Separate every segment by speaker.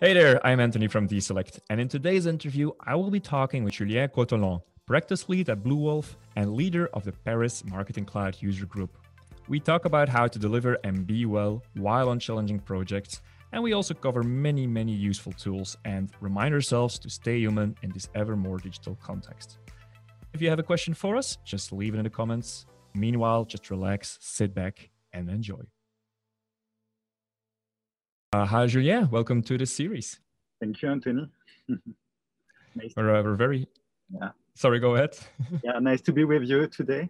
Speaker 1: Hey there, I'm Anthony from DESelect, and in today's interview, I will be talking with Julien Coatelen, practice lead at Bluewolf and leader of the Paris Marketing Cloud user group. We talk about how to deliver and be well while on challenging projects, and we also cover many, many useful tools and remind ourselves to stay human in this ever more digital context. If you have a question for us, just leave it in the comments. Meanwhile, just relax, sit back, and enjoy. Uh, hi, Julien. Welcome to the series.
Speaker 2: Thank you, Anthony.
Speaker 1: nice we're, uh, we're very. Yeah. Sorry, go ahead.
Speaker 2: yeah, nice to be with you today.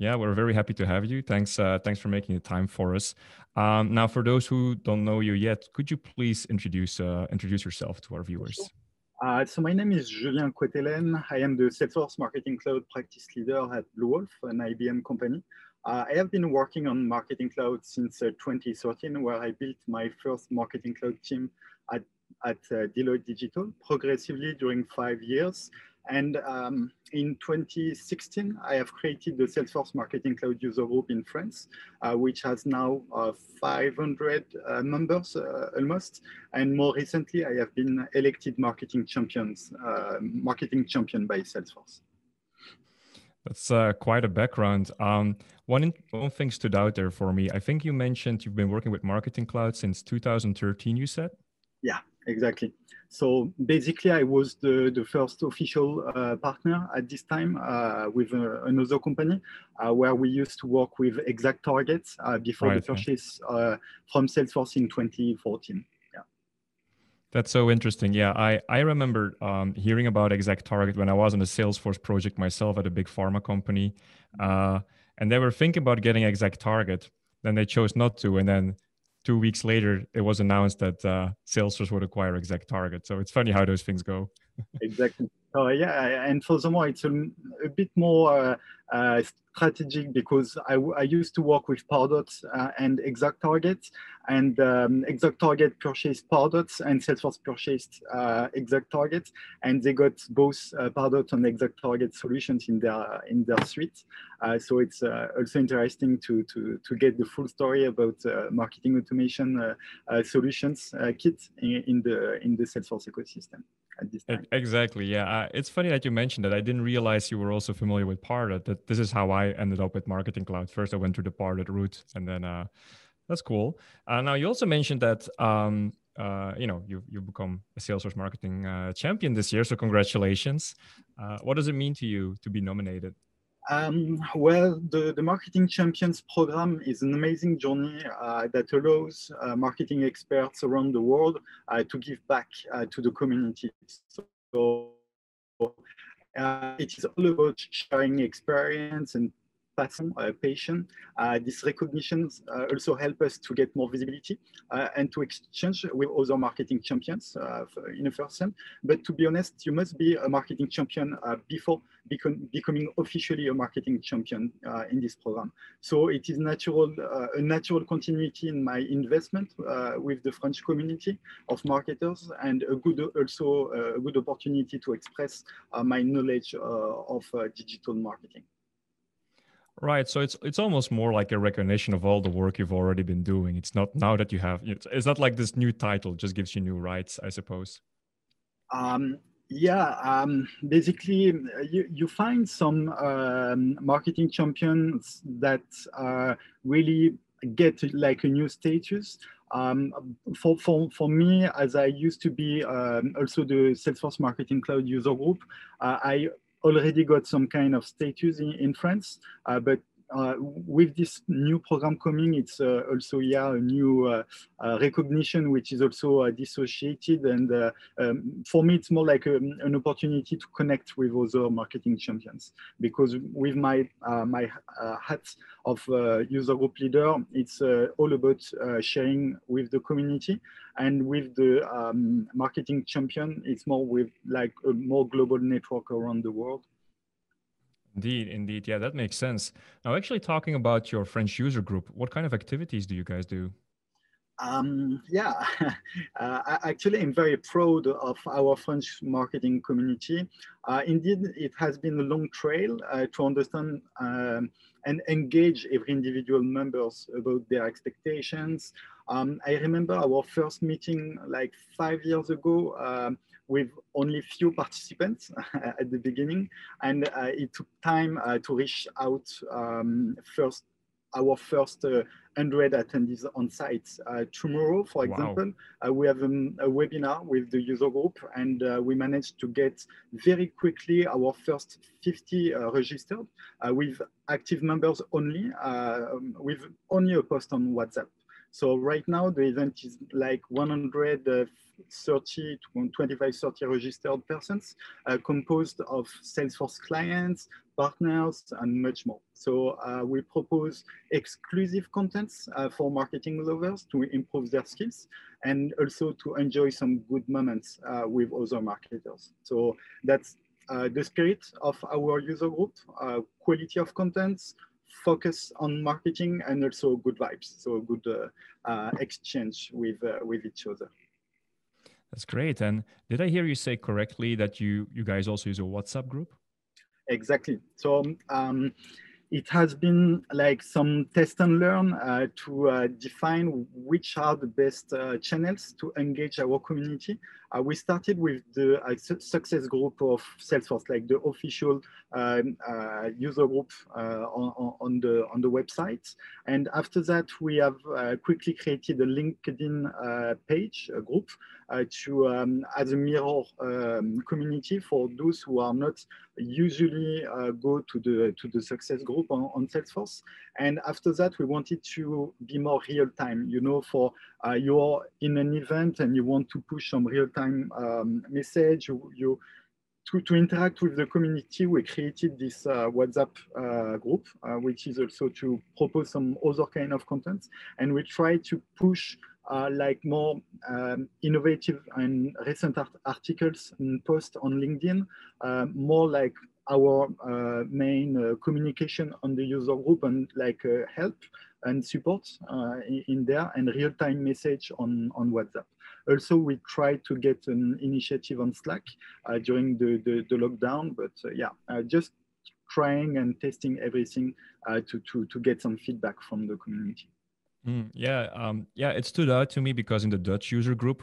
Speaker 1: Yeah, we're very happy to have you. Thanks, uh, thanks for making the time for us. Um, now, for those who don't know you yet, could you please introduce uh, introduce yourself to our viewers?
Speaker 2: Uh, so my name is Julien Coatelen. I am the Salesforce Marketing Cloud practice leader at Bluewolf, an IBM company. Uh, I have been working on Marketing Cloud since uh, 2013, where I built my first Marketing Cloud team at, at uh, Deloitte Digital progressively during five years. And um, in 2016, I have created the Salesforce Marketing Cloud user group in France, uh, which has now uh, 500 uh, members uh, almost. And more recently, I have been elected marketing champions, marketing champion by Salesforce.
Speaker 1: That's uh, quite a background. Um, one, one thing stood out there for me. I think you mentioned you've been working with Marketing Cloud since 2013, you said?
Speaker 2: Yeah, exactly. So basically, I was the, the first official uh, partner at this time uh, with uh, another company uh, where we used to work with exact targets uh, before right, the purchase uh, from Salesforce in 2014.
Speaker 1: That's so interesting. Yeah, I I remember um, hearing about Exact Target when I was on a Salesforce project myself at a big pharma company, uh, and they were thinking about getting Exact Target. Then they chose not to, and then two weeks later, it was announced that uh, Salesforce would acquire Exact Target. So it's funny how those things go.
Speaker 2: Exactly. Oh yeah, and furthermore, it's a, a bit more uh, uh, strategic because I, I, used to work with Pardot uh, and Exact Target, and um, Exact Target purchased Pardot, and Salesforce purchased uh, Exact Target, and they got both uh, Pardot and Exact Target solutions in their in their suite. Uh, so it's uh, also interesting to to to get the full story about marketing automation solutions kit in, in the in the Salesforce ecosystem at this time.
Speaker 1: Exactly. Yeah. Uh, it's funny that you mentioned that. I didn't realize you were also familiar with Pardot. That this is how I ended up with Marketing Cloud. First, I went through the Pardot route, and then uh, that's cool. Uh, now, you also mentioned that um, uh, you know you you become a Salesforce marketing uh, champion this year. So congratulations. Uh, what does it mean to you to be nominated?
Speaker 2: Um, well, the, the Marketing Champions program is an amazing journey uh, that allows uh, marketing experts around the world uh, to give back uh, to the community. So uh, it is all about sharing experience and passion, uh, passion. Uh, these recognitions uh, also help us to get more visibility uh, and to exchange with other marketing champions uh, in a person. But to be honest, you must be a marketing champion uh, before become, becoming officially a marketing champion in this program. So it is natural, a natural continuity in my investment with the French community of marketers and a good also a good opportunity to express my knowledge of digital marketing.
Speaker 1: Right. So it's it's almost more like a recognition of all the work you've already been doing. It's not now that you have. It's, not like this new title just gives you new rights, I suppose.
Speaker 2: Um, yeah. Um, basically, you you find some um, marketing champions that uh, really get like a new status. Um, for, for, for me, as I used to be um, also the Salesforce Marketing Cloud user group, uh, I already got some kind of status in, in France, uh, but with this new program coming, it's uh, also yeah a new uh, uh recognition which is also uh, dissociated, and uh, um, for me it's more like a, um, an opportunity to connect with other marketing champions because with my my hat of user group leader, it's all about sharing with the community, and with the um, marketing champion, it's more with like a more global network around the world.
Speaker 1: Indeed, indeed. Yeah, that makes sense. Now, actually, talking about your French user group, what kind of activities do you guys do?
Speaker 2: Um, yeah, uh, actually, I'm very proud of our French marketing community. Uh, indeed, it has been a long trail uh, to understand um, and engage every individual members about their expectations, Um, I remember our first meeting like five years ago um, with only few participants at the beginning. And uh, it took time uh, to reach out um, first our first uh, 100 attendees on site. Uh, tomorrow, for example, wow. uh, we have um, a webinar with the user group and uh, we managed to get very quickly our first 50 uh, registered uh, with active members only, um, with only a post on WhatsApp. So right now the event is like 130 to 25, 30 registered persons uh, composed of Salesforce clients, partners, and much more. So uh, we propose exclusive contents uh, for marketing lovers to improve their skills and also to enjoy some good moments uh, with other marketers. So that's uh, the spirit of our user group, uh, quality of contents, focus on marketing and also good vibes. So good uh, uh, exchange with uh, with each other.
Speaker 1: That's great. And did I hear you say correctly that you you guys also use a WhatsApp group?
Speaker 2: Exactly. So um, it has been like some test and learn uh, to uh, define which are the best uh, channels to engage our community. Uh, we started with the uh, success group of Salesforce, like the official um, uh, user group on, on, the on the website. And after that, we have quickly created a LinkedIn page, a group, to um, as a mirror um, community for those who are not usually go to the to the success group on, on Salesforce. And after that, we wanted to be more real time. You know, for uh, you're in an event and you want to push some real time um, message, you, you to, to, interact with the community, we created this uh, WhatsApp uh, group, uh, which is also to propose some other kind of content. And we try to push uh, like more um, innovative and recent art articles and posts on LinkedIn, uh, more like our uh, main communication on the user group and like help and support in, in, there and real-time message on, on WhatsApp. Also, we tried to get an initiative on Slack during the, the, the, lockdown, but yeah, just trying and testing everything to, to, to get some feedback from the community.
Speaker 1: Mm, yeah, um, yeah, it stood out to me because in the Dutch user group,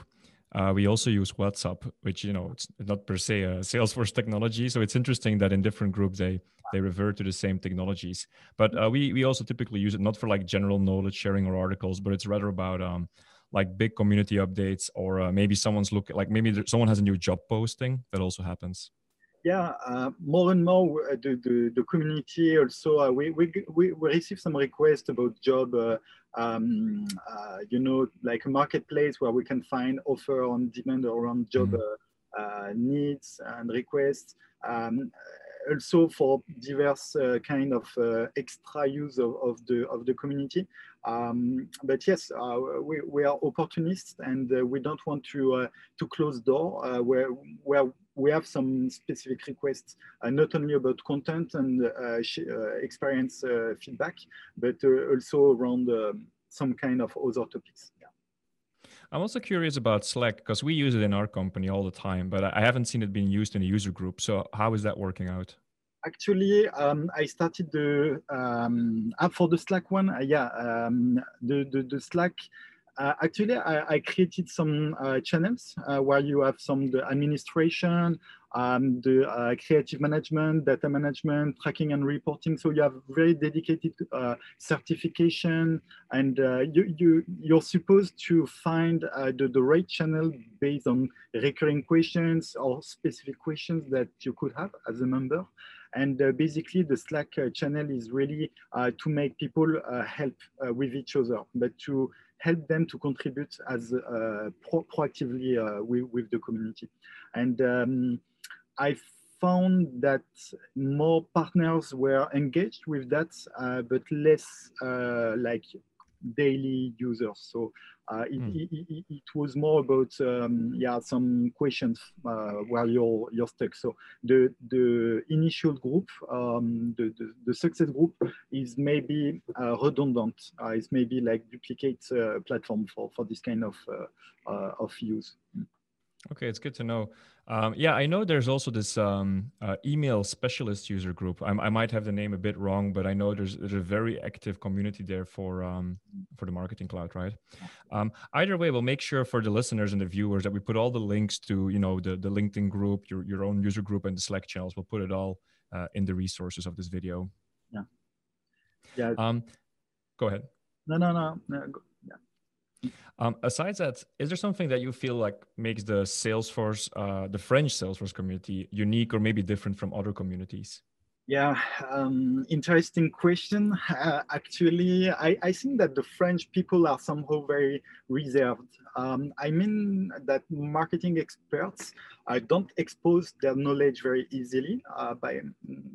Speaker 1: uh, we also use WhatsApp, which you know it's not per se a Salesforce technology. So it's interesting that in different groups they they revert to the same technologies. But uh, we we also typically use it not for like general knowledge sharing or articles, but it's rather about um, like big community updates or uh, maybe someone's look like maybe there, someone has a new job posting that also happens
Speaker 2: yeah, uh, more and more uh, the, the, the, community also, uh, we, we, we, receive some requests about job, uh, um, uh, you know, like a marketplace where we can find offer on demand around job mm-hmm. needs and requests. Um, also for diverse uh, kind of uh, extra use of, of, the of the community. Um, but yes, uh, we, we are opportunists and we don't want to to close door where where we have some specific requests, uh, not only about content and uh, uh, experience feedback, but also around some kind of other topics.
Speaker 1: I'm also curious about Slack because we use it in our company all the time, but I haven't seen it being used in a user group. So how is that working out?
Speaker 2: Actually, um, I started the um, for the Slack one. Uh, yeah, um, the, the, the Slack uh, actually, I, I, created some uh, channels uh, where you have some the administration, um, the uh, creative management, data management, tracking and reporting. So you have very dedicated uh, certification, and you, you you're supposed to find the, the right channel based on recurring questions or specific questions that you could have as a member. And uh, basically, the Slack uh, channel is really uh, to make people help with each other, but to help them to contribute as pro proactively with, with, the community. And um, I found that more partners were engaged with that, but less like daily users. So uh, it, mm. it, it, it, was more about um, yeah some questions uh, where you're you're stuck. So the the initial group, um, the, the, the success group, is maybe uh, redundant. Uh, it's maybe like duplicate uh, platform for for this kind of uh, of use.
Speaker 1: Okay, it's good to know. Um, yeah, I know there's also this um, uh, email specialist user group. I, I, might have the name a bit wrong, but I know there's, there's a very active community there for um, for the marketing cloud, right? Um, either way, we'll make sure for the listeners and the viewers that we put all the links to you know the the LinkedIn group, your your own user group, and the Slack channels. We'll put it all uh, in the resources of this video.
Speaker 2: Yeah. Yeah.
Speaker 1: Um, go ahead.
Speaker 2: No, no, no. no
Speaker 1: um, aside that, is there something that you feel like makes the Salesforce, uh, the French Salesforce community unique or maybe different from other communities?
Speaker 2: Yeah, um, interesting question. Uh, actually, I, I think that the French people are somehow very reserved. Um, I mean that marketing experts uh, don't expose their knowledge very easily uh, by,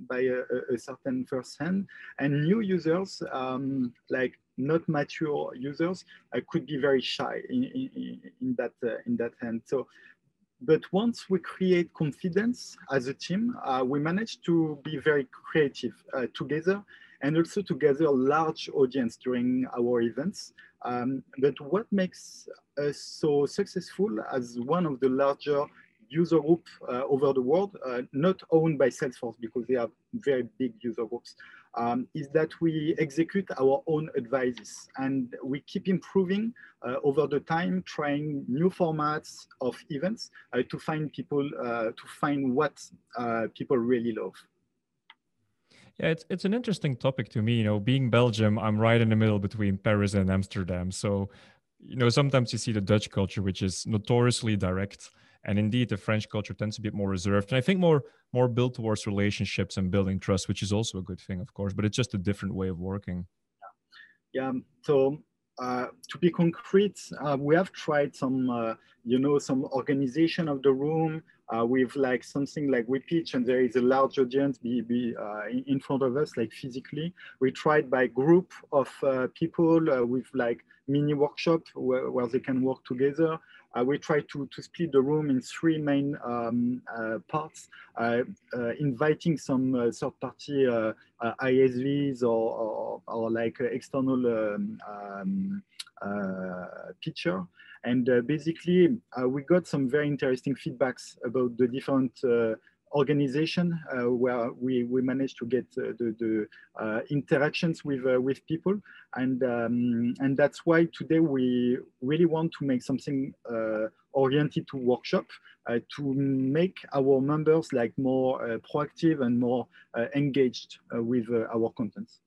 Speaker 2: by a, a certain hand, and new users um, like not mature users uh, could be very shy in, in, in that uh, in that hand. So, but once we create confidence as a team, uh, we manage to be very creative uh, together and also to gather a large audience during our events. Um, but what makes us so successful as one of the larger user group uh, over the world, uh, not owned by Salesforce because they have very big user groups, um, is that we execute our own advices and we keep improving uh, over the time, trying new formats of events uh, to find people, uh, to find what uh, people really love.
Speaker 1: Yeah, it's it's an interesting topic to me. You know, being Belgium, I'm right in the middle between Paris and Amsterdam. So, you know, sometimes you see the Dutch culture, which is notoriously direct, and indeed, the French culture tends to be more reserved, and I think more more built towards relationships and building trust, which is also a good thing, of course. But it's just a different way of working.
Speaker 2: Yeah. So uh, to be concrete, uh, we have tried some, uh, you know, some organization of the room uh, with like something like we pitch and there is a large audience be, be uh, in front of us, like physically. We tried by group of uh, people with like mini workshop where, where, they can work together. Uh, we try to, to split the room in three main um, uh, parts, uh, inviting some third-party ISVs or, or, or, like external um, um. And uh, basically, uh, we got some very interesting feedbacks about the different uh, organization uh, where we, we managed to get uh, the, the uh, interactions with, with people. And, um, and that's why today we really want to make something oriented to workshop to make our members like more proactive and more engaged with our contents.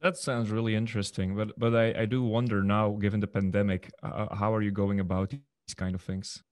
Speaker 1: That sounds really interesting, but but I, I do wonder now, given the pandemic, uh, how are you going about these kind of things?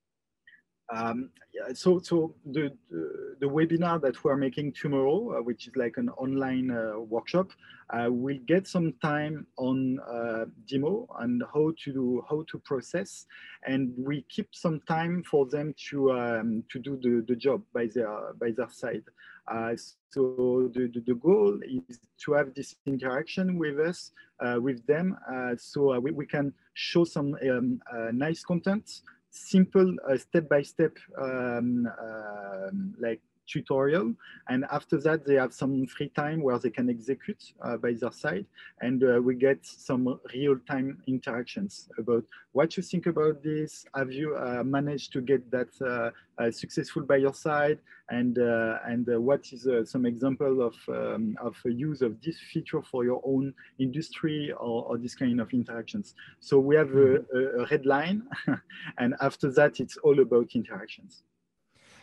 Speaker 2: Um, so so the, the, the webinar that we're making tomorrow, uh, which is like an online uh, workshop, uh, will get some time on uh, demo and how to do, how to process, and we keep some time for them to um, to do the, the job by their by their side. Uh, so the, the, the, goal is to have this interaction with us, uh, with them, so we, we can show some um, nice content simple uh, step-by-step um, um, like tutorial. And after that, they have some free time where they can execute uh, by their side. And uh, we get some real-time interactions about what you think about this. Have you uh, managed to get that uh, uh, successful by your side? And, uh, and what is some example of, um, of use of this feature for your own industry or, or this kind of interactions? So we have a, mm-hmm. a red line. and after that, it's all about interactions.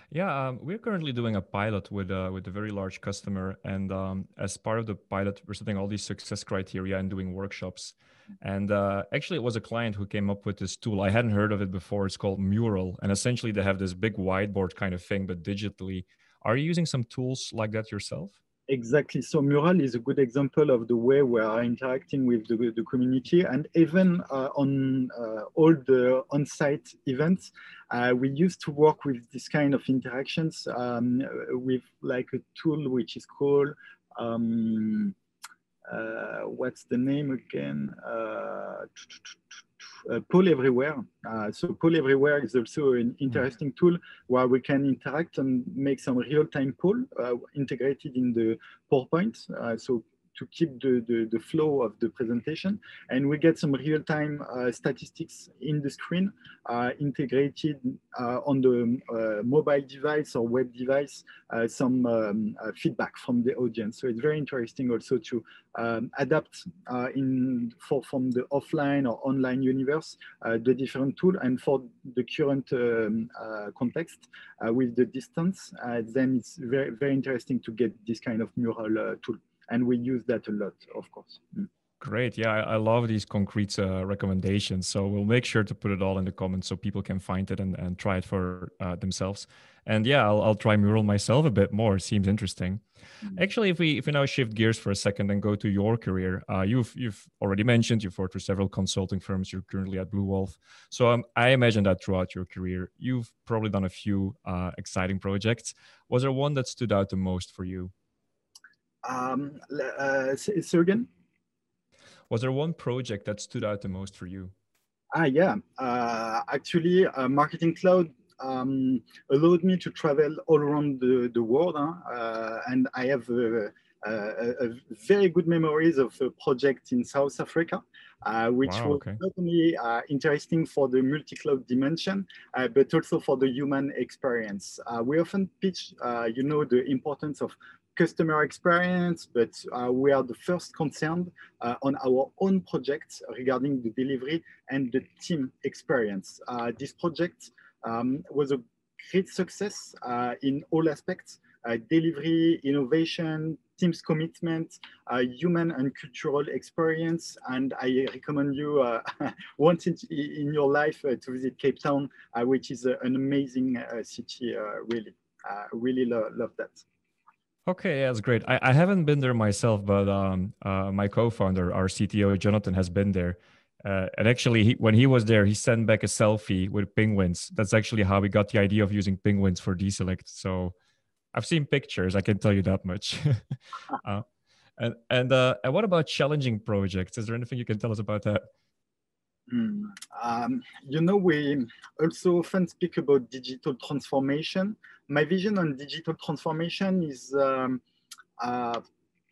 Speaker 1: Yeah, um, we're currently doing a pilot with uh, with a very large customer, and um, as part of the pilot, we're setting all these success criteria and doing workshops. And uh, actually, it was a client who came up with this tool. I hadn't heard of it before. It's called Mural, and essentially, they have this big whiteboard kind of thing, but digitally. Are you using some tools like that yourself?
Speaker 2: Exactly. So Mural is a good example of the way we are interacting with the, the community. And even uh, on uh, all the on-site events, uh, we used to work with this kind of interactions um, with like a tool which is called, um, uh, what's the name again? Uh, Poll Everywhere. Uh, so Poll Everywhere is also an interesting tool where we can interact and make some real-time poll uh, integrated in the PowerPoint. So to keep the, the, the, flow of the presentation. And we get some real-time uh, statistics in the screen uh, integrated uh, on the uh, mobile device or web device, uh, some um, feedback from the audience. So it's very interesting also to um, adapt in for from the offline or online universe, the different tool and for the current um, context with the distance, then it's very, very interesting to get this kind of mural tool and we use that a lot, of course. Mm.
Speaker 1: Great. Yeah, I, I love these concrete uh, recommendations. So we'll make sure to put it all in the comments so people can find it and, and try it for uh, themselves. And yeah, I'll, I'll try mural myself a bit more. Seems interesting. Mm-hmm. Actually, if we if we now shift gears for a second and go to your career, uh, you've you've already mentioned you've worked for several consulting firms. You're currently at Bluewolf. So um, I imagine that throughout your career, you've probably done a few uh, exciting projects. Was there one that stood out the most for you?
Speaker 2: Um, uh, again?
Speaker 1: Was there one project that stood out the most for you?
Speaker 2: Ah, yeah. Uh, actually, uh, Marketing Cloud um, allowed me to travel all around the, the world. Huh? Uh, and I have a, a, a, very good memories of a project in South Africa, uh, which wow, was okay. not only uh, interesting for the multi-cloud dimension, uh, but also for the human experience. Uh, we often pitch, uh, you know, the importance of customer experience, but uh, we are the first concerned uh, on our own projects regarding the delivery and the team experience. Uh, this project um, was a great success uh, in all aspects, uh, delivery, innovation, team's commitment, uh, human and cultural experience. And I recommend you once in, in, your life to visit Cape Town, which is an amazing city, really. really lo love that.
Speaker 1: Okay, yeah, that's great. I, I haven't been there myself, but um, uh, my co-founder, our CTO Jonathan, has been there. Uh, and actually, he, when he was there, he sent back a selfie with penguins. That's actually how we got the idea of using penguins for Deselect. So I've seen pictures. I can tell you that much. uh, and and uh, and what about challenging projects? Is there anything you can tell us about that?
Speaker 2: Mm, um, you know, we also often speak about digital transformation. My vision on digital transformation is um, uh,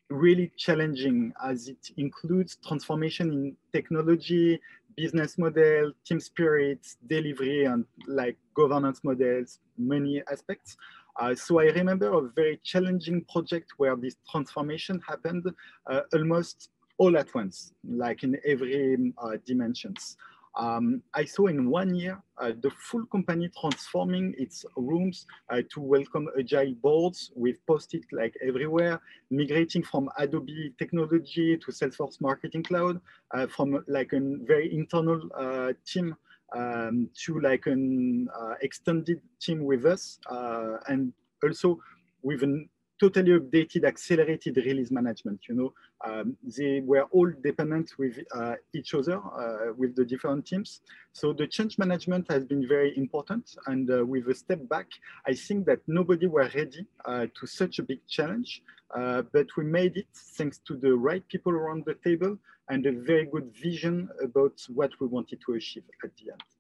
Speaker 2: really challenging as it includes transformation in technology, business model, team spirit, delivery, and like governance models, many aspects. Uh, so I remember a very challenging project where this transformation happened uh, almost all at once, like in every uh, dimensions. Um, I saw in one year uh, the full company transforming its rooms uh, to welcome agile boards with post-it like everywhere, migrating from Adobe technology to Salesforce Marketing Cloud, uh, from like a very internal uh, team um, to like an uh, extended team with us, uh, and also with an totally updated, accelerated release management. You know, um, they were all dependent with uh, each other, uh, with the different teams. So the change management has been very important. And uh, with a step back, I think that nobody were ready uh, to such a big challenge, uh, but we made it thanks to the right people around the table and a very good vision about what we wanted to achieve at the end.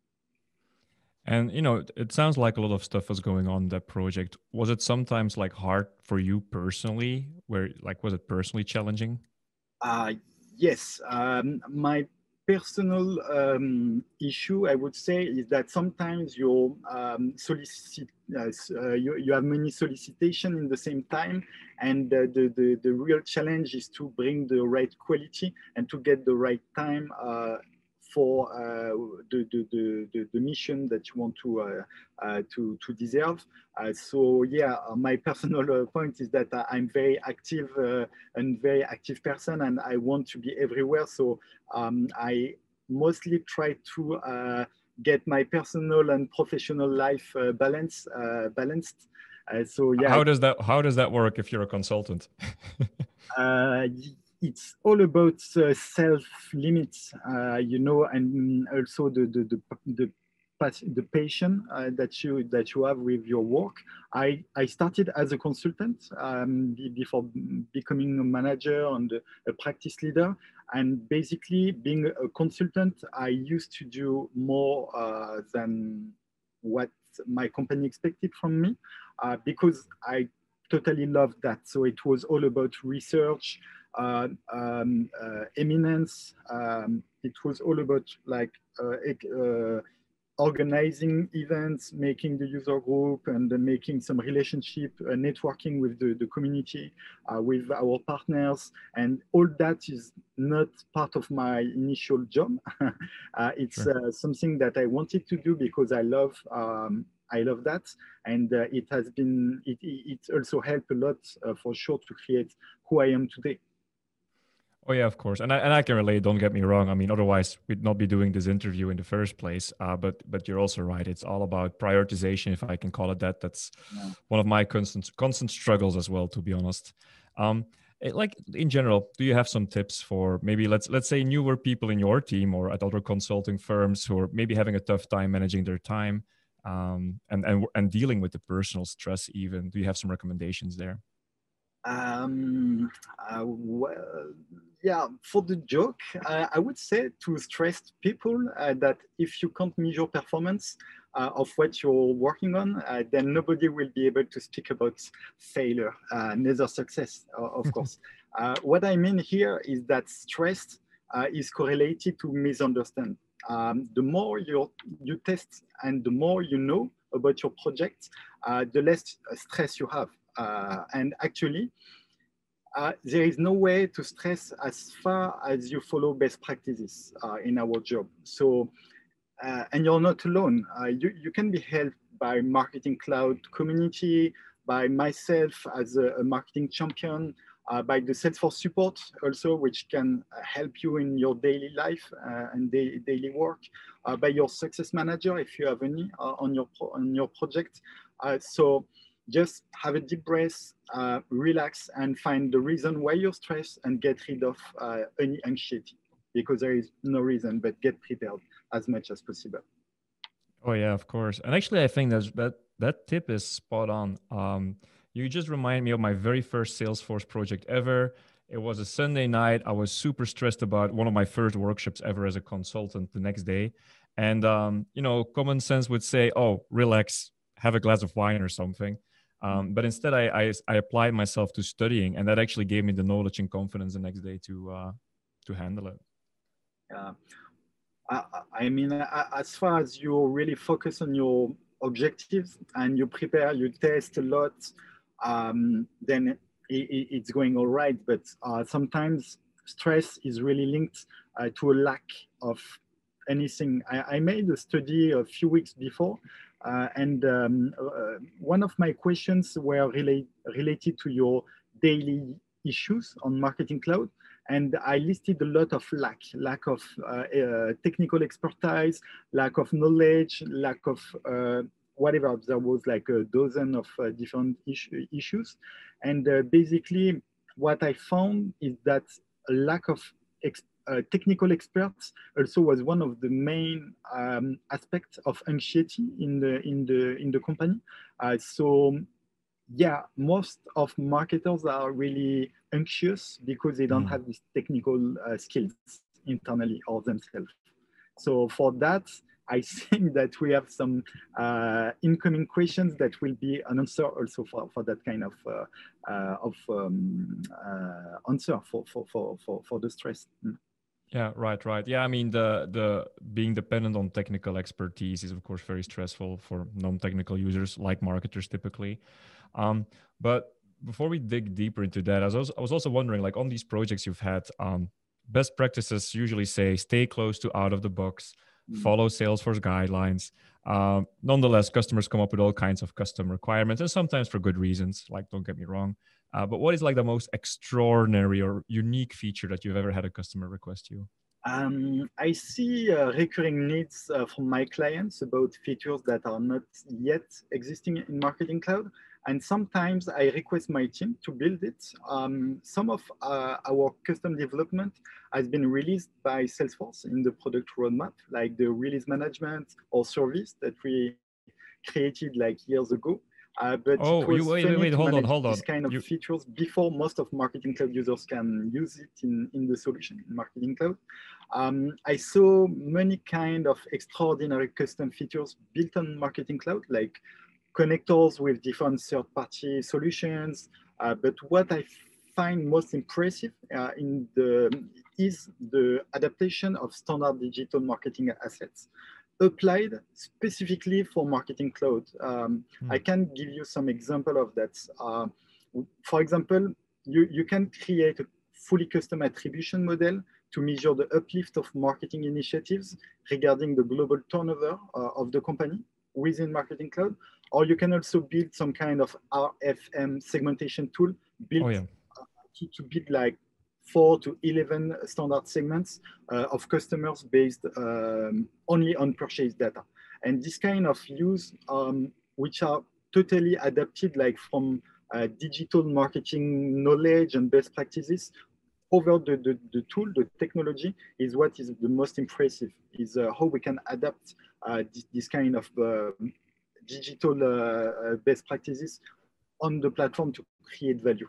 Speaker 1: And you know, it sounds like a lot of stuff was going on that project. Was it sometimes like hard for you personally? Where like was it personally challenging?
Speaker 2: Uh yes. Um, my personal um, issue, I would say, is that sometimes you um, solicit, uh, uh, you, you have many solicitation in the same time, and the, the the real challenge is to bring the right quality and to get the right time uh, for uh, the, the, the, the, mission that you want to, uh, to, to deserve. so yeah, my personal point is that I'm very active and very active person and I want to be everywhere. So um, I mostly try to get my personal and professional life uh, balance uh, balanced. Uh, so yeah.
Speaker 1: How does that How does that work if you're a consultant?
Speaker 2: it's all about uh, self limits, uh, you know, and also the the the, the the passion uh, that you that you have with your work. I I started as a consultant um, before becoming a manager and a practice leader. And basically, being a consultant, I used to do more uh, than what my company expected from me uh, because I totally loved that. So it was all about research, um, uh, eminence. Um, it was all about like uh, organizing events, making the user group and making some relationship, uh, networking with the, the community, uh, with our partners. And all that is not part of my initial job. uh, it's sure. something that I wanted to do because I love um, I love that, and uh, it has been it, it also helped a lot uh, for sure to create who I am today.
Speaker 1: Oh yeah, of course, and I, and I can relate. Don't get me wrong. I mean, otherwise we'd not be doing this interview in the first place. Uh, but but you're also right. It's all about prioritization, if I can call it that. That's yeah. one of my constant constant struggles as well, to be honest. Um, it, like in general, do you have some tips for maybe let's let's say newer people in your team or at other consulting firms who are maybe having a tough time managing their time um, and and and dealing with the personal stress? Even do you have some recommendations there?
Speaker 2: Um, uh, well, yeah, for the joke, uh, I would say to stress people uh, that if you can't measure performance uh, of what you're working on, uh, then nobody will be able to speak about failure, uh, neither success, of course. what I mean here is that stress is correlated to misunderstand. Um, the more you you test and the more you know about your project, the less stress you have. Uh, and actually, uh, there is no way to stress as far as you follow best practices uh, in our job. So, and you're not alone. you, you can be helped by Marketing Cloud community, by myself as a, a marketing champion, uh, by the Salesforce support also, which can help you in your daily life uh, and da daily work, uh, by your success manager if you have any on your on your project. so just have a deep breath, uh, relax, and find the reason why you're stressed and get rid of uh, any anxiety because there is no reason, but get prepared as much as possible.
Speaker 1: Oh yeah, of course. And actually, I think that that that tip is spot on. Um, you just remind me of my very first Salesforce project ever. It was a Sunday night. I was super stressed about one of my first workshops ever as a consultant the next day. And, um, you know, common sense would say, oh, relax, have a glass of wine or something. Um, but instead, I, I, I applied myself to studying, and that actually gave me the knowledge and confidence the next day to uh, to handle it.
Speaker 2: Yeah, I, I mean, as far as you really focus on your objectives and you prepare, you test a lot, um, then it, it, it's going all right. But uh, sometimes stress is really linked uh, to a lack of anything. I, I, made a study a few weeks before uh, and um, uh, one of my questions were relate, related to your daily issues on Marketing Cloud. And I listed a lot of lack, lack of uh, uh technical expertise, lack of knowledge, lack of uh, whatever. There was like a dozen of uh, different issues. And basically what I found is that lack of uh, technical experts also was one of the main um, aspects of anxiety in the in the in the company. Uh, so yeah, most of marketers are really anxious because they don't mm. have these technical uh, skills internally or themselves. So for that, I think that we have some uh, incoming questions that will be an answer also for, for that kind of uh, uh, of um, answer for, for, for, for, for the stress. Mm.
Speaker 1: Yeah, right, right. Yeah, I mean the the being dependent on technical expertise is of course very stressful for non-technical users like marketers typically. Um, but before we dig deeper into that, I was I was also wondering like on these projects you've had, um, best practices usually say stay close to out of the box, mm-hmm. follow Salesforce guidelines. Um, nonetheless, customers come up with all kinds of custom requirements, and sometimes for good reasons. Like, don't get me wrong. Uh, but what is like the most extraordinary or unique feature that you've ever had a customer request you?
Speaker 2: Um, I see uh, recurring needs uh, from my clients about features that are not yet existing in Marketing Cloud. And sometimes I request my team to build it. Um, some of uh, our custom development has been released by Salesforce in the product roadmap, like the release management or service that we created like years ago. Uh, but
Speaker 1: oh, you, wait, wait, wait, hold on, hold on.
Speaker 2: This kind of you... features before most of Marketing Cloud users can use it in, in the solution in Marketing Cloud. Um, I saw many kind of extraordinary custom features built on Marketing Cloud, like connectors with different third-party solutions. Uh, but what I find most impressive uh, in the is the adaptation of standard digital marketing assets applied specifically for marketing cloud. Um, mm. I can give you some example of that. Uh, for example, you, you can create a fully custom attribution model to measure the uplift of marketing initiatives regarding the global turnover uh, of the company within Marketing Cloud. Or you can also build some kind of RFM segmentation tool built oh, yeah. uh, to, to build like four to 11 standard segments uh, of customers based um, only on purchase data. And this kind of use, um, which are totally adapted like from uh, digital marketing knowledge and best practices over the, the, the, tool, the technology is what is the most impressive, is uh, how we can adapt uh, this, this, kind of uh, digital uh, best practices on the platform to create value.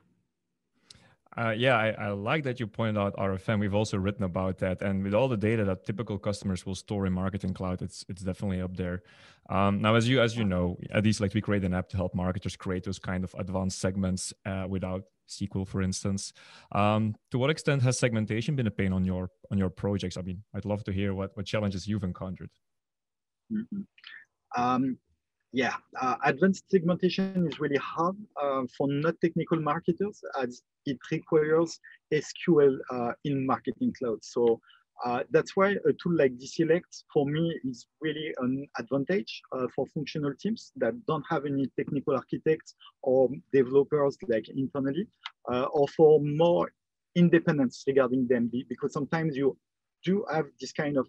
Speaker 1: Uh, yeah, I, I, like that you pointed out RFM. We've also written about that, and with all the data that typical customers will store in Marketing Cloud, it's it's definitely up there. Um, now, as you as you know, at least like we create an app to help marketers create those kind of advanced segments uh, without SQL, for instance. Um, to what extent has segmentation been a pain on your on your projects? I mean, I'd love to hear what what challenges you've encountered.
Speaker 2: Mm-hmm. Um, yeah, uh, advanced segmentation is really hard uh, for not technical marketers as it requires SQL uh, in Marketing Cloud. So uh, that's why a tool like DESelect for me is really an advantage uh, for functional teams that don't have any technical architects or developers like internally, uh, or for more independence regarding them because sometimes you do have this kind of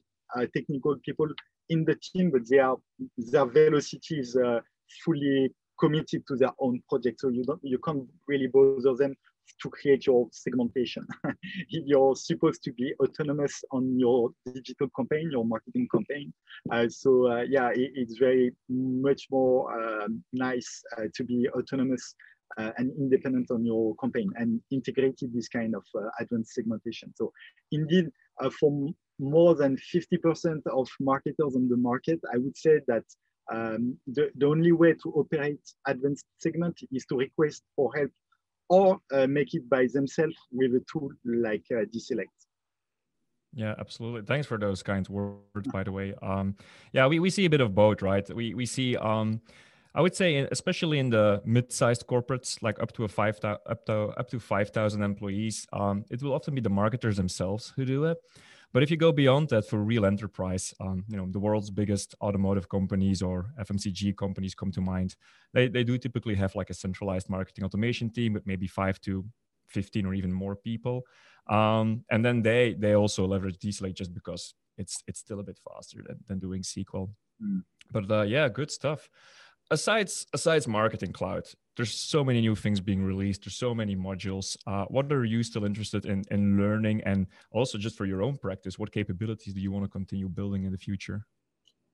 Speaker 2: technical people in the team, but they are, their velocity is uh, fully committed to their own project. So you don't, you can't really bother them to create your segmentation. You're supposed to be autonomous on your digital campaign, your marketing campaign. Uh, so uh, yeah, it, it's very much more um, nice uh, to be autonomous uh, and independent on your campaign and integrated this kind of uh, advanced segmentation. So indeed, uh, for more than 50% of marketers on the market, I would say that um, the, the only way to operate advanced segment is to request for help or uh, make it by themselves with a tool like uh, DESelect.
Speaker 1: Yeah, absolutely. Thanks for those kind words, by the way. Um, yeah, we, we see a bit of both, right? We we see um, I would say, especially in the mid-sized corporates, like up to a five up to up to five thousand employees, um, it will often be the marketers themselves who do it. But if you go beyond that for real enterprise, um, you know, the world's biggest automotive companies or FMCG companies come to mind. They, they do typically have like a centralized marketing automation team with maybe five to 15 or even more people. Um, and then they they also leverage DESelect just because it's it's still a bit faster than, than doing SQL. Mm. But uh, yeah, good stuff aside aside marketing cloud there's so many new things being released. There's so many modules. Uh, what are you still interested in in learning? And also just for your own practice what capabilities do you want to continue building in the future?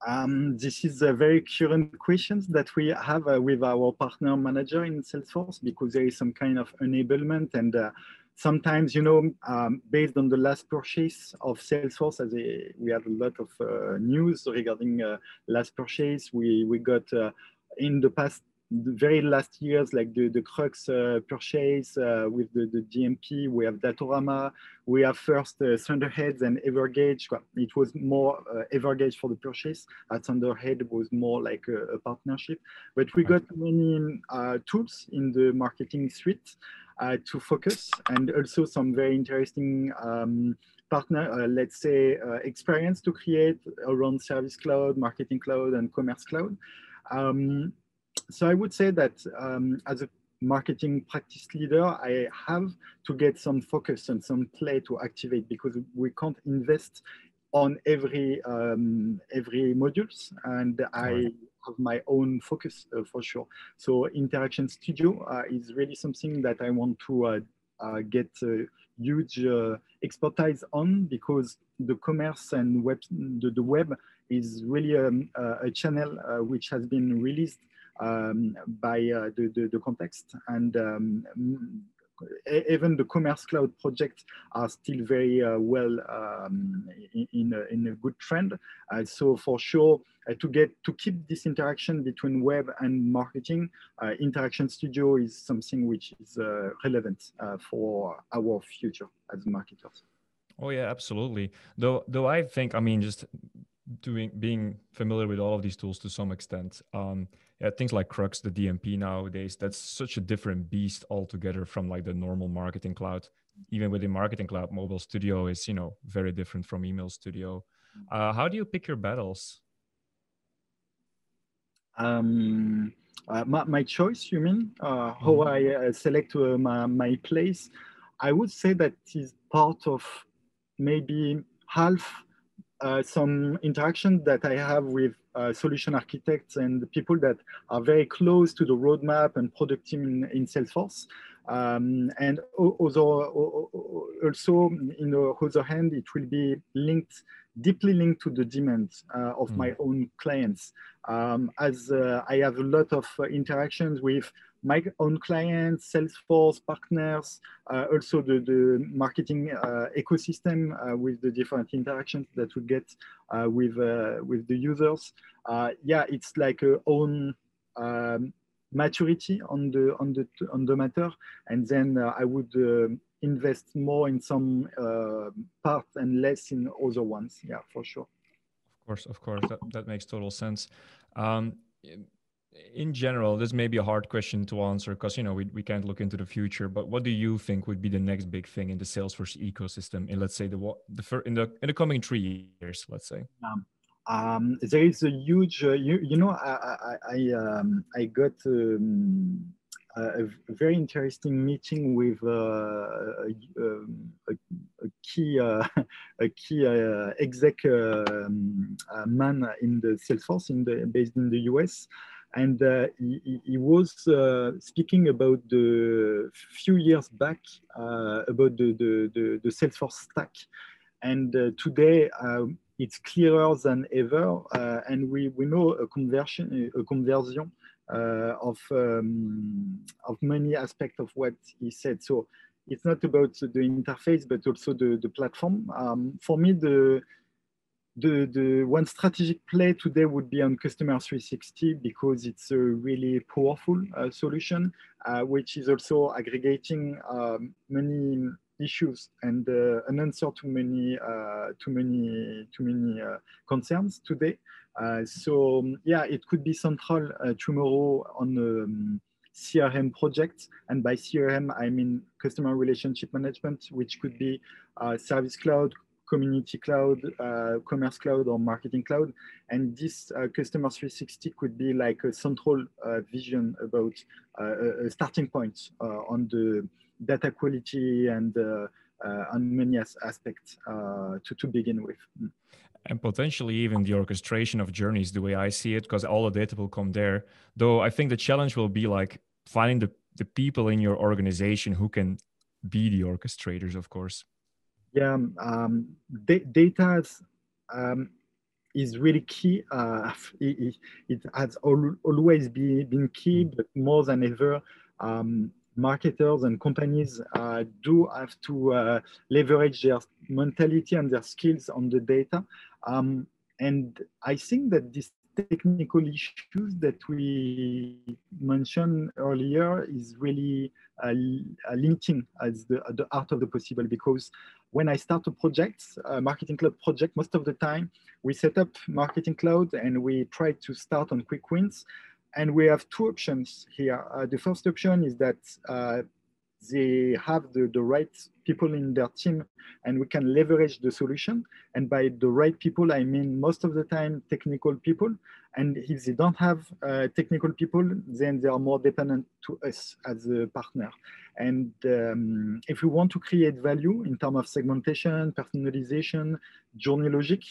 Speaker 2: Um, this is a very current questions that we have uh, with our partner manager in Salesforce because there is some kind of enablement and uh, sometimes, you know, um, based on the last purchase of Salesforce, as a, we had a lot of uh, news regarding uh, last purchase, we, we got uh, in the past the very last years, like the, the Krux uh, purchase uh, with the, the DMP, we have Datorama, we have first uh, Thunderheads and Evergage. It was more uh, Evergage for the purchase. At Thunderhead was more like a, a partnership. But we got many uh, tools in the marketing suite uh, to focus and also some very interesting um, partner, uh, let's say, uh, experience to create around Service Cloud, Marketing Cloud, and Commerce Cloud. Um, so I would say that um, as a marketing practice leader, I have to get some focus and some play to activate because we can't invest on every um, every modules, and I right. have my own focus uh, for sure. So Interaction Studio uh, is really something that I want to uh, uh get huge uh, expertise on because the commerce and web the, the web is really um, a channel uh, which has been released um, by uh, the, the, the, context and um, even the commerce cloud projects are still very uh, well um, in, in a, in, a, good trend. Uh, so for sure, to get to keep this interaction between web and marketing, Interaction Studio is something which is relevant for our future as marketers.
Speaker 1: Oh yeah, absolutely. Though, though I think, I mean, just doing being familiar with all of these tools to some extent. Um, yeah, things like Krux, the DMP nowadays, that's such a different beast altogether from like the normal marketing cloud. Even within marketing cloud, mobile studio is you know very different from email studio. Uh, how do you pick your battles?
Speaker 2: Um, uh, my, my, choice, you mean? Uh, how mm-hmm. I uh, select uh, my, my place? I would say that is part of maybe half some interaction that I have with uh, solution architects and people that are very close to the roadmap and product team in, in Salesforce. Um, and also, also, in the other hand, it will be linked, deeply linked to the demand uh, of mm. my own clients. Um, as uh, I have a lot of uh, interactions with my own clients, Salesforce partners, uh, also the, the marketing uh, ecosystem uh, with the different interactions that we get uh, with, uh, with the users. Uh, yeah, it's like a own um, maturity on the, on, the, on the matter. And then I would invest more in some parts and less in other ones. Yeah, for sure.
Speaker 1: Of course, of course, that, that makes total sense. Um, in general, this may be a hard question to answer because you know we, we can't look into the future. But what do you think would be the next big thing in the Salesforce ecosystem in let's say the the in the in the coming three years, let's say?
Speaker 2: Um, um, there is a huge, uh, you, you know, I I I, um, I got um, a, very interesting meeting with uh, a, a, a, key uh, a key uh, exec um, uh, man in the Salesforce in the based in the US and uh, he, he, was uh, speaking about the few years back uh, about the, the, the, the, Salesforce stack. And uh, today um, it's clearer than ever. Uh, and we, we know a conversion, a conversion uh, of, um, of many aspects of what he said. So it's not about the interface, but also the, the platform. Um, for me, the, the, the one strategic play today would be on Customer 360 because it's a really powerful uh, solution, uh, which is also aggregating um, many issues and uh, an answer to many, uh, to many, to many uh, concerns today. Uh, so um, yeah, it could be central tomorrow on um, CRM projects. And by CRM, I mean customer relationship management, which could be Service Cloud, community cloud, uh, commerce cloud, or marketing cloud. And this uh, customer 360 could be like a central uh, vision about uh, a starting point uh, on the data quality and uh, on many as aspects to, to begin with. Mm.
Speaker 1: And potentially even the orchestration of journeys, the way I see it, because all the data will come there. Though I think the challenge will be like finding the, the people in your organization who can be the orchestrators, of course.
Speaker 2: Yeah, um, data um, is really key. Uh, it, it, has al always be, been key, mm. but more than ever, um, marketers and companies uh, do have to uh, leverage their mentality and their skills on the data. Um, and I think that this technical issues that we mentioned earlier is really uh, limiting as the, the art of the possible because when I start a project, a marketing cloud project, most of the time we set up marketing cloud and we try to start on quick wins. And we have two options here. Uh, the first option is that uh, they have the, the right people in their team and we can leverage the solution. And by the right people, I mean most of the time technical people. And if they don't have uh, technical people, then they are more dependent to us as a partner. And um, if we want to create value in terms of segmentation, personalization, journey logic,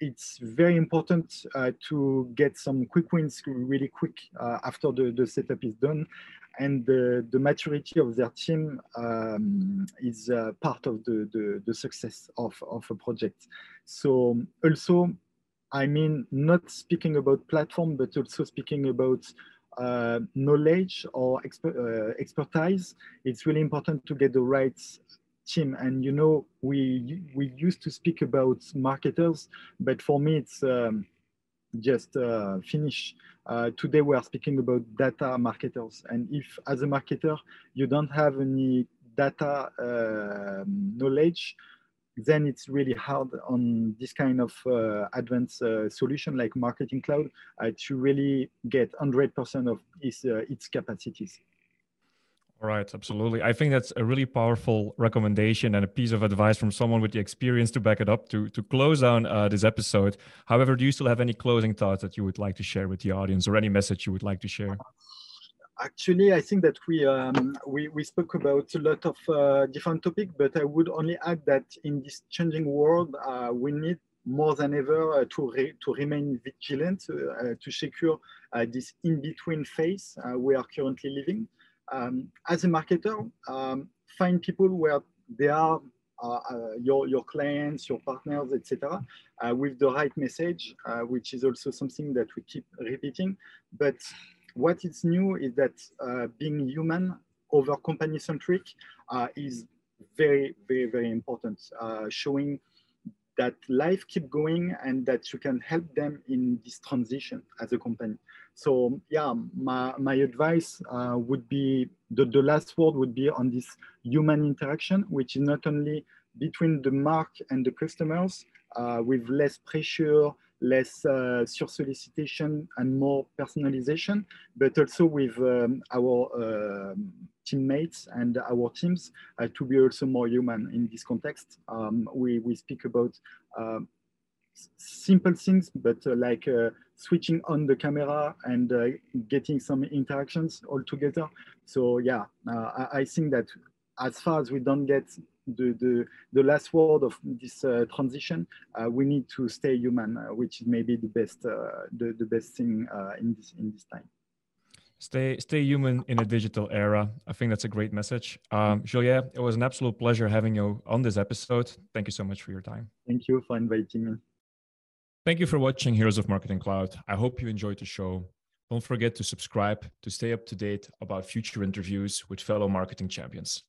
Speaker 2: it's very important uh, to get some quick wins really quick uh, after the, the setup is done and the, the maturity of their team um, is uh, part of the, the, success of, of a project. So also, I mean, not speaking about platform, but also speaking about uh, knowledge or exper uh, expertise, it's really important to get the right team. And you know, we we used to speak about marketers, but for me, it's um, just uh, finish. Uh, today we are speaking about data marketers. And if as a marketer, you don't have any data uh, knowledge, then it's really hard on this kind of uh, advanced uh, solution like Marketing Cloud uh, to really get 100% of its, uh, its capacities.
Speaker 1: Right, absolutely. I think that's a really powerful recommendation and a piece of advice from someone with the experience to back it up to to close down uh, this episode. However, do you still have any closing thoughts that you would like to share with the audience, or any message you would like to share?
Speaker 2: Actually, I think that we um, we, we spoke about a lot of uh, different topics, but I would only add that in this changing world, uh, we need more than ever uh, to re to remain vigilant uh, to secure uh, this in between phase uh, we are currently living. Um, as a marketer, um, find people where they are uh, uh, your, your clients, your partners, etc., uh, with the right message, which is also something that we keep repeating. But what is new is that uh, being human over company centric uh, is very, very, very important, uh, showing that life keep going and that you can help them in this transition as a company. So yeah, my, my advice uh, would be, the, the last word would be on this human interaction, which is not only between the mark and the customers uh, with less pressure, less uh, sur-solicitation and more personalization, but also with um, our uh, teammates and our teams uh, to be also more human in this context. Um, we, we speak about um, simple things, but uh, like uh, switching on the camera and uh, getting some interactions all together. So yeah, I, I think that as far as we don't get the, the, the last word of this uh, transition, uh, we need to stay human, uh, which is maybe the best, uh, the, the best thing uh, in, this, in this time.
Speaker 1: Stay, stay human in a digital era. I think that's a great message. Um, Julien, it was an absolute pleasure having you on this episode. Thank you so much for your time.
Speaker 2: Thank you for inviting me.
Speaker 1: Thank you for watching Heroes of Marketing Cloud. I hope you enjoyed the show. Don't forget to subscribe to stay up to date about future interviews with fellow marketing champions.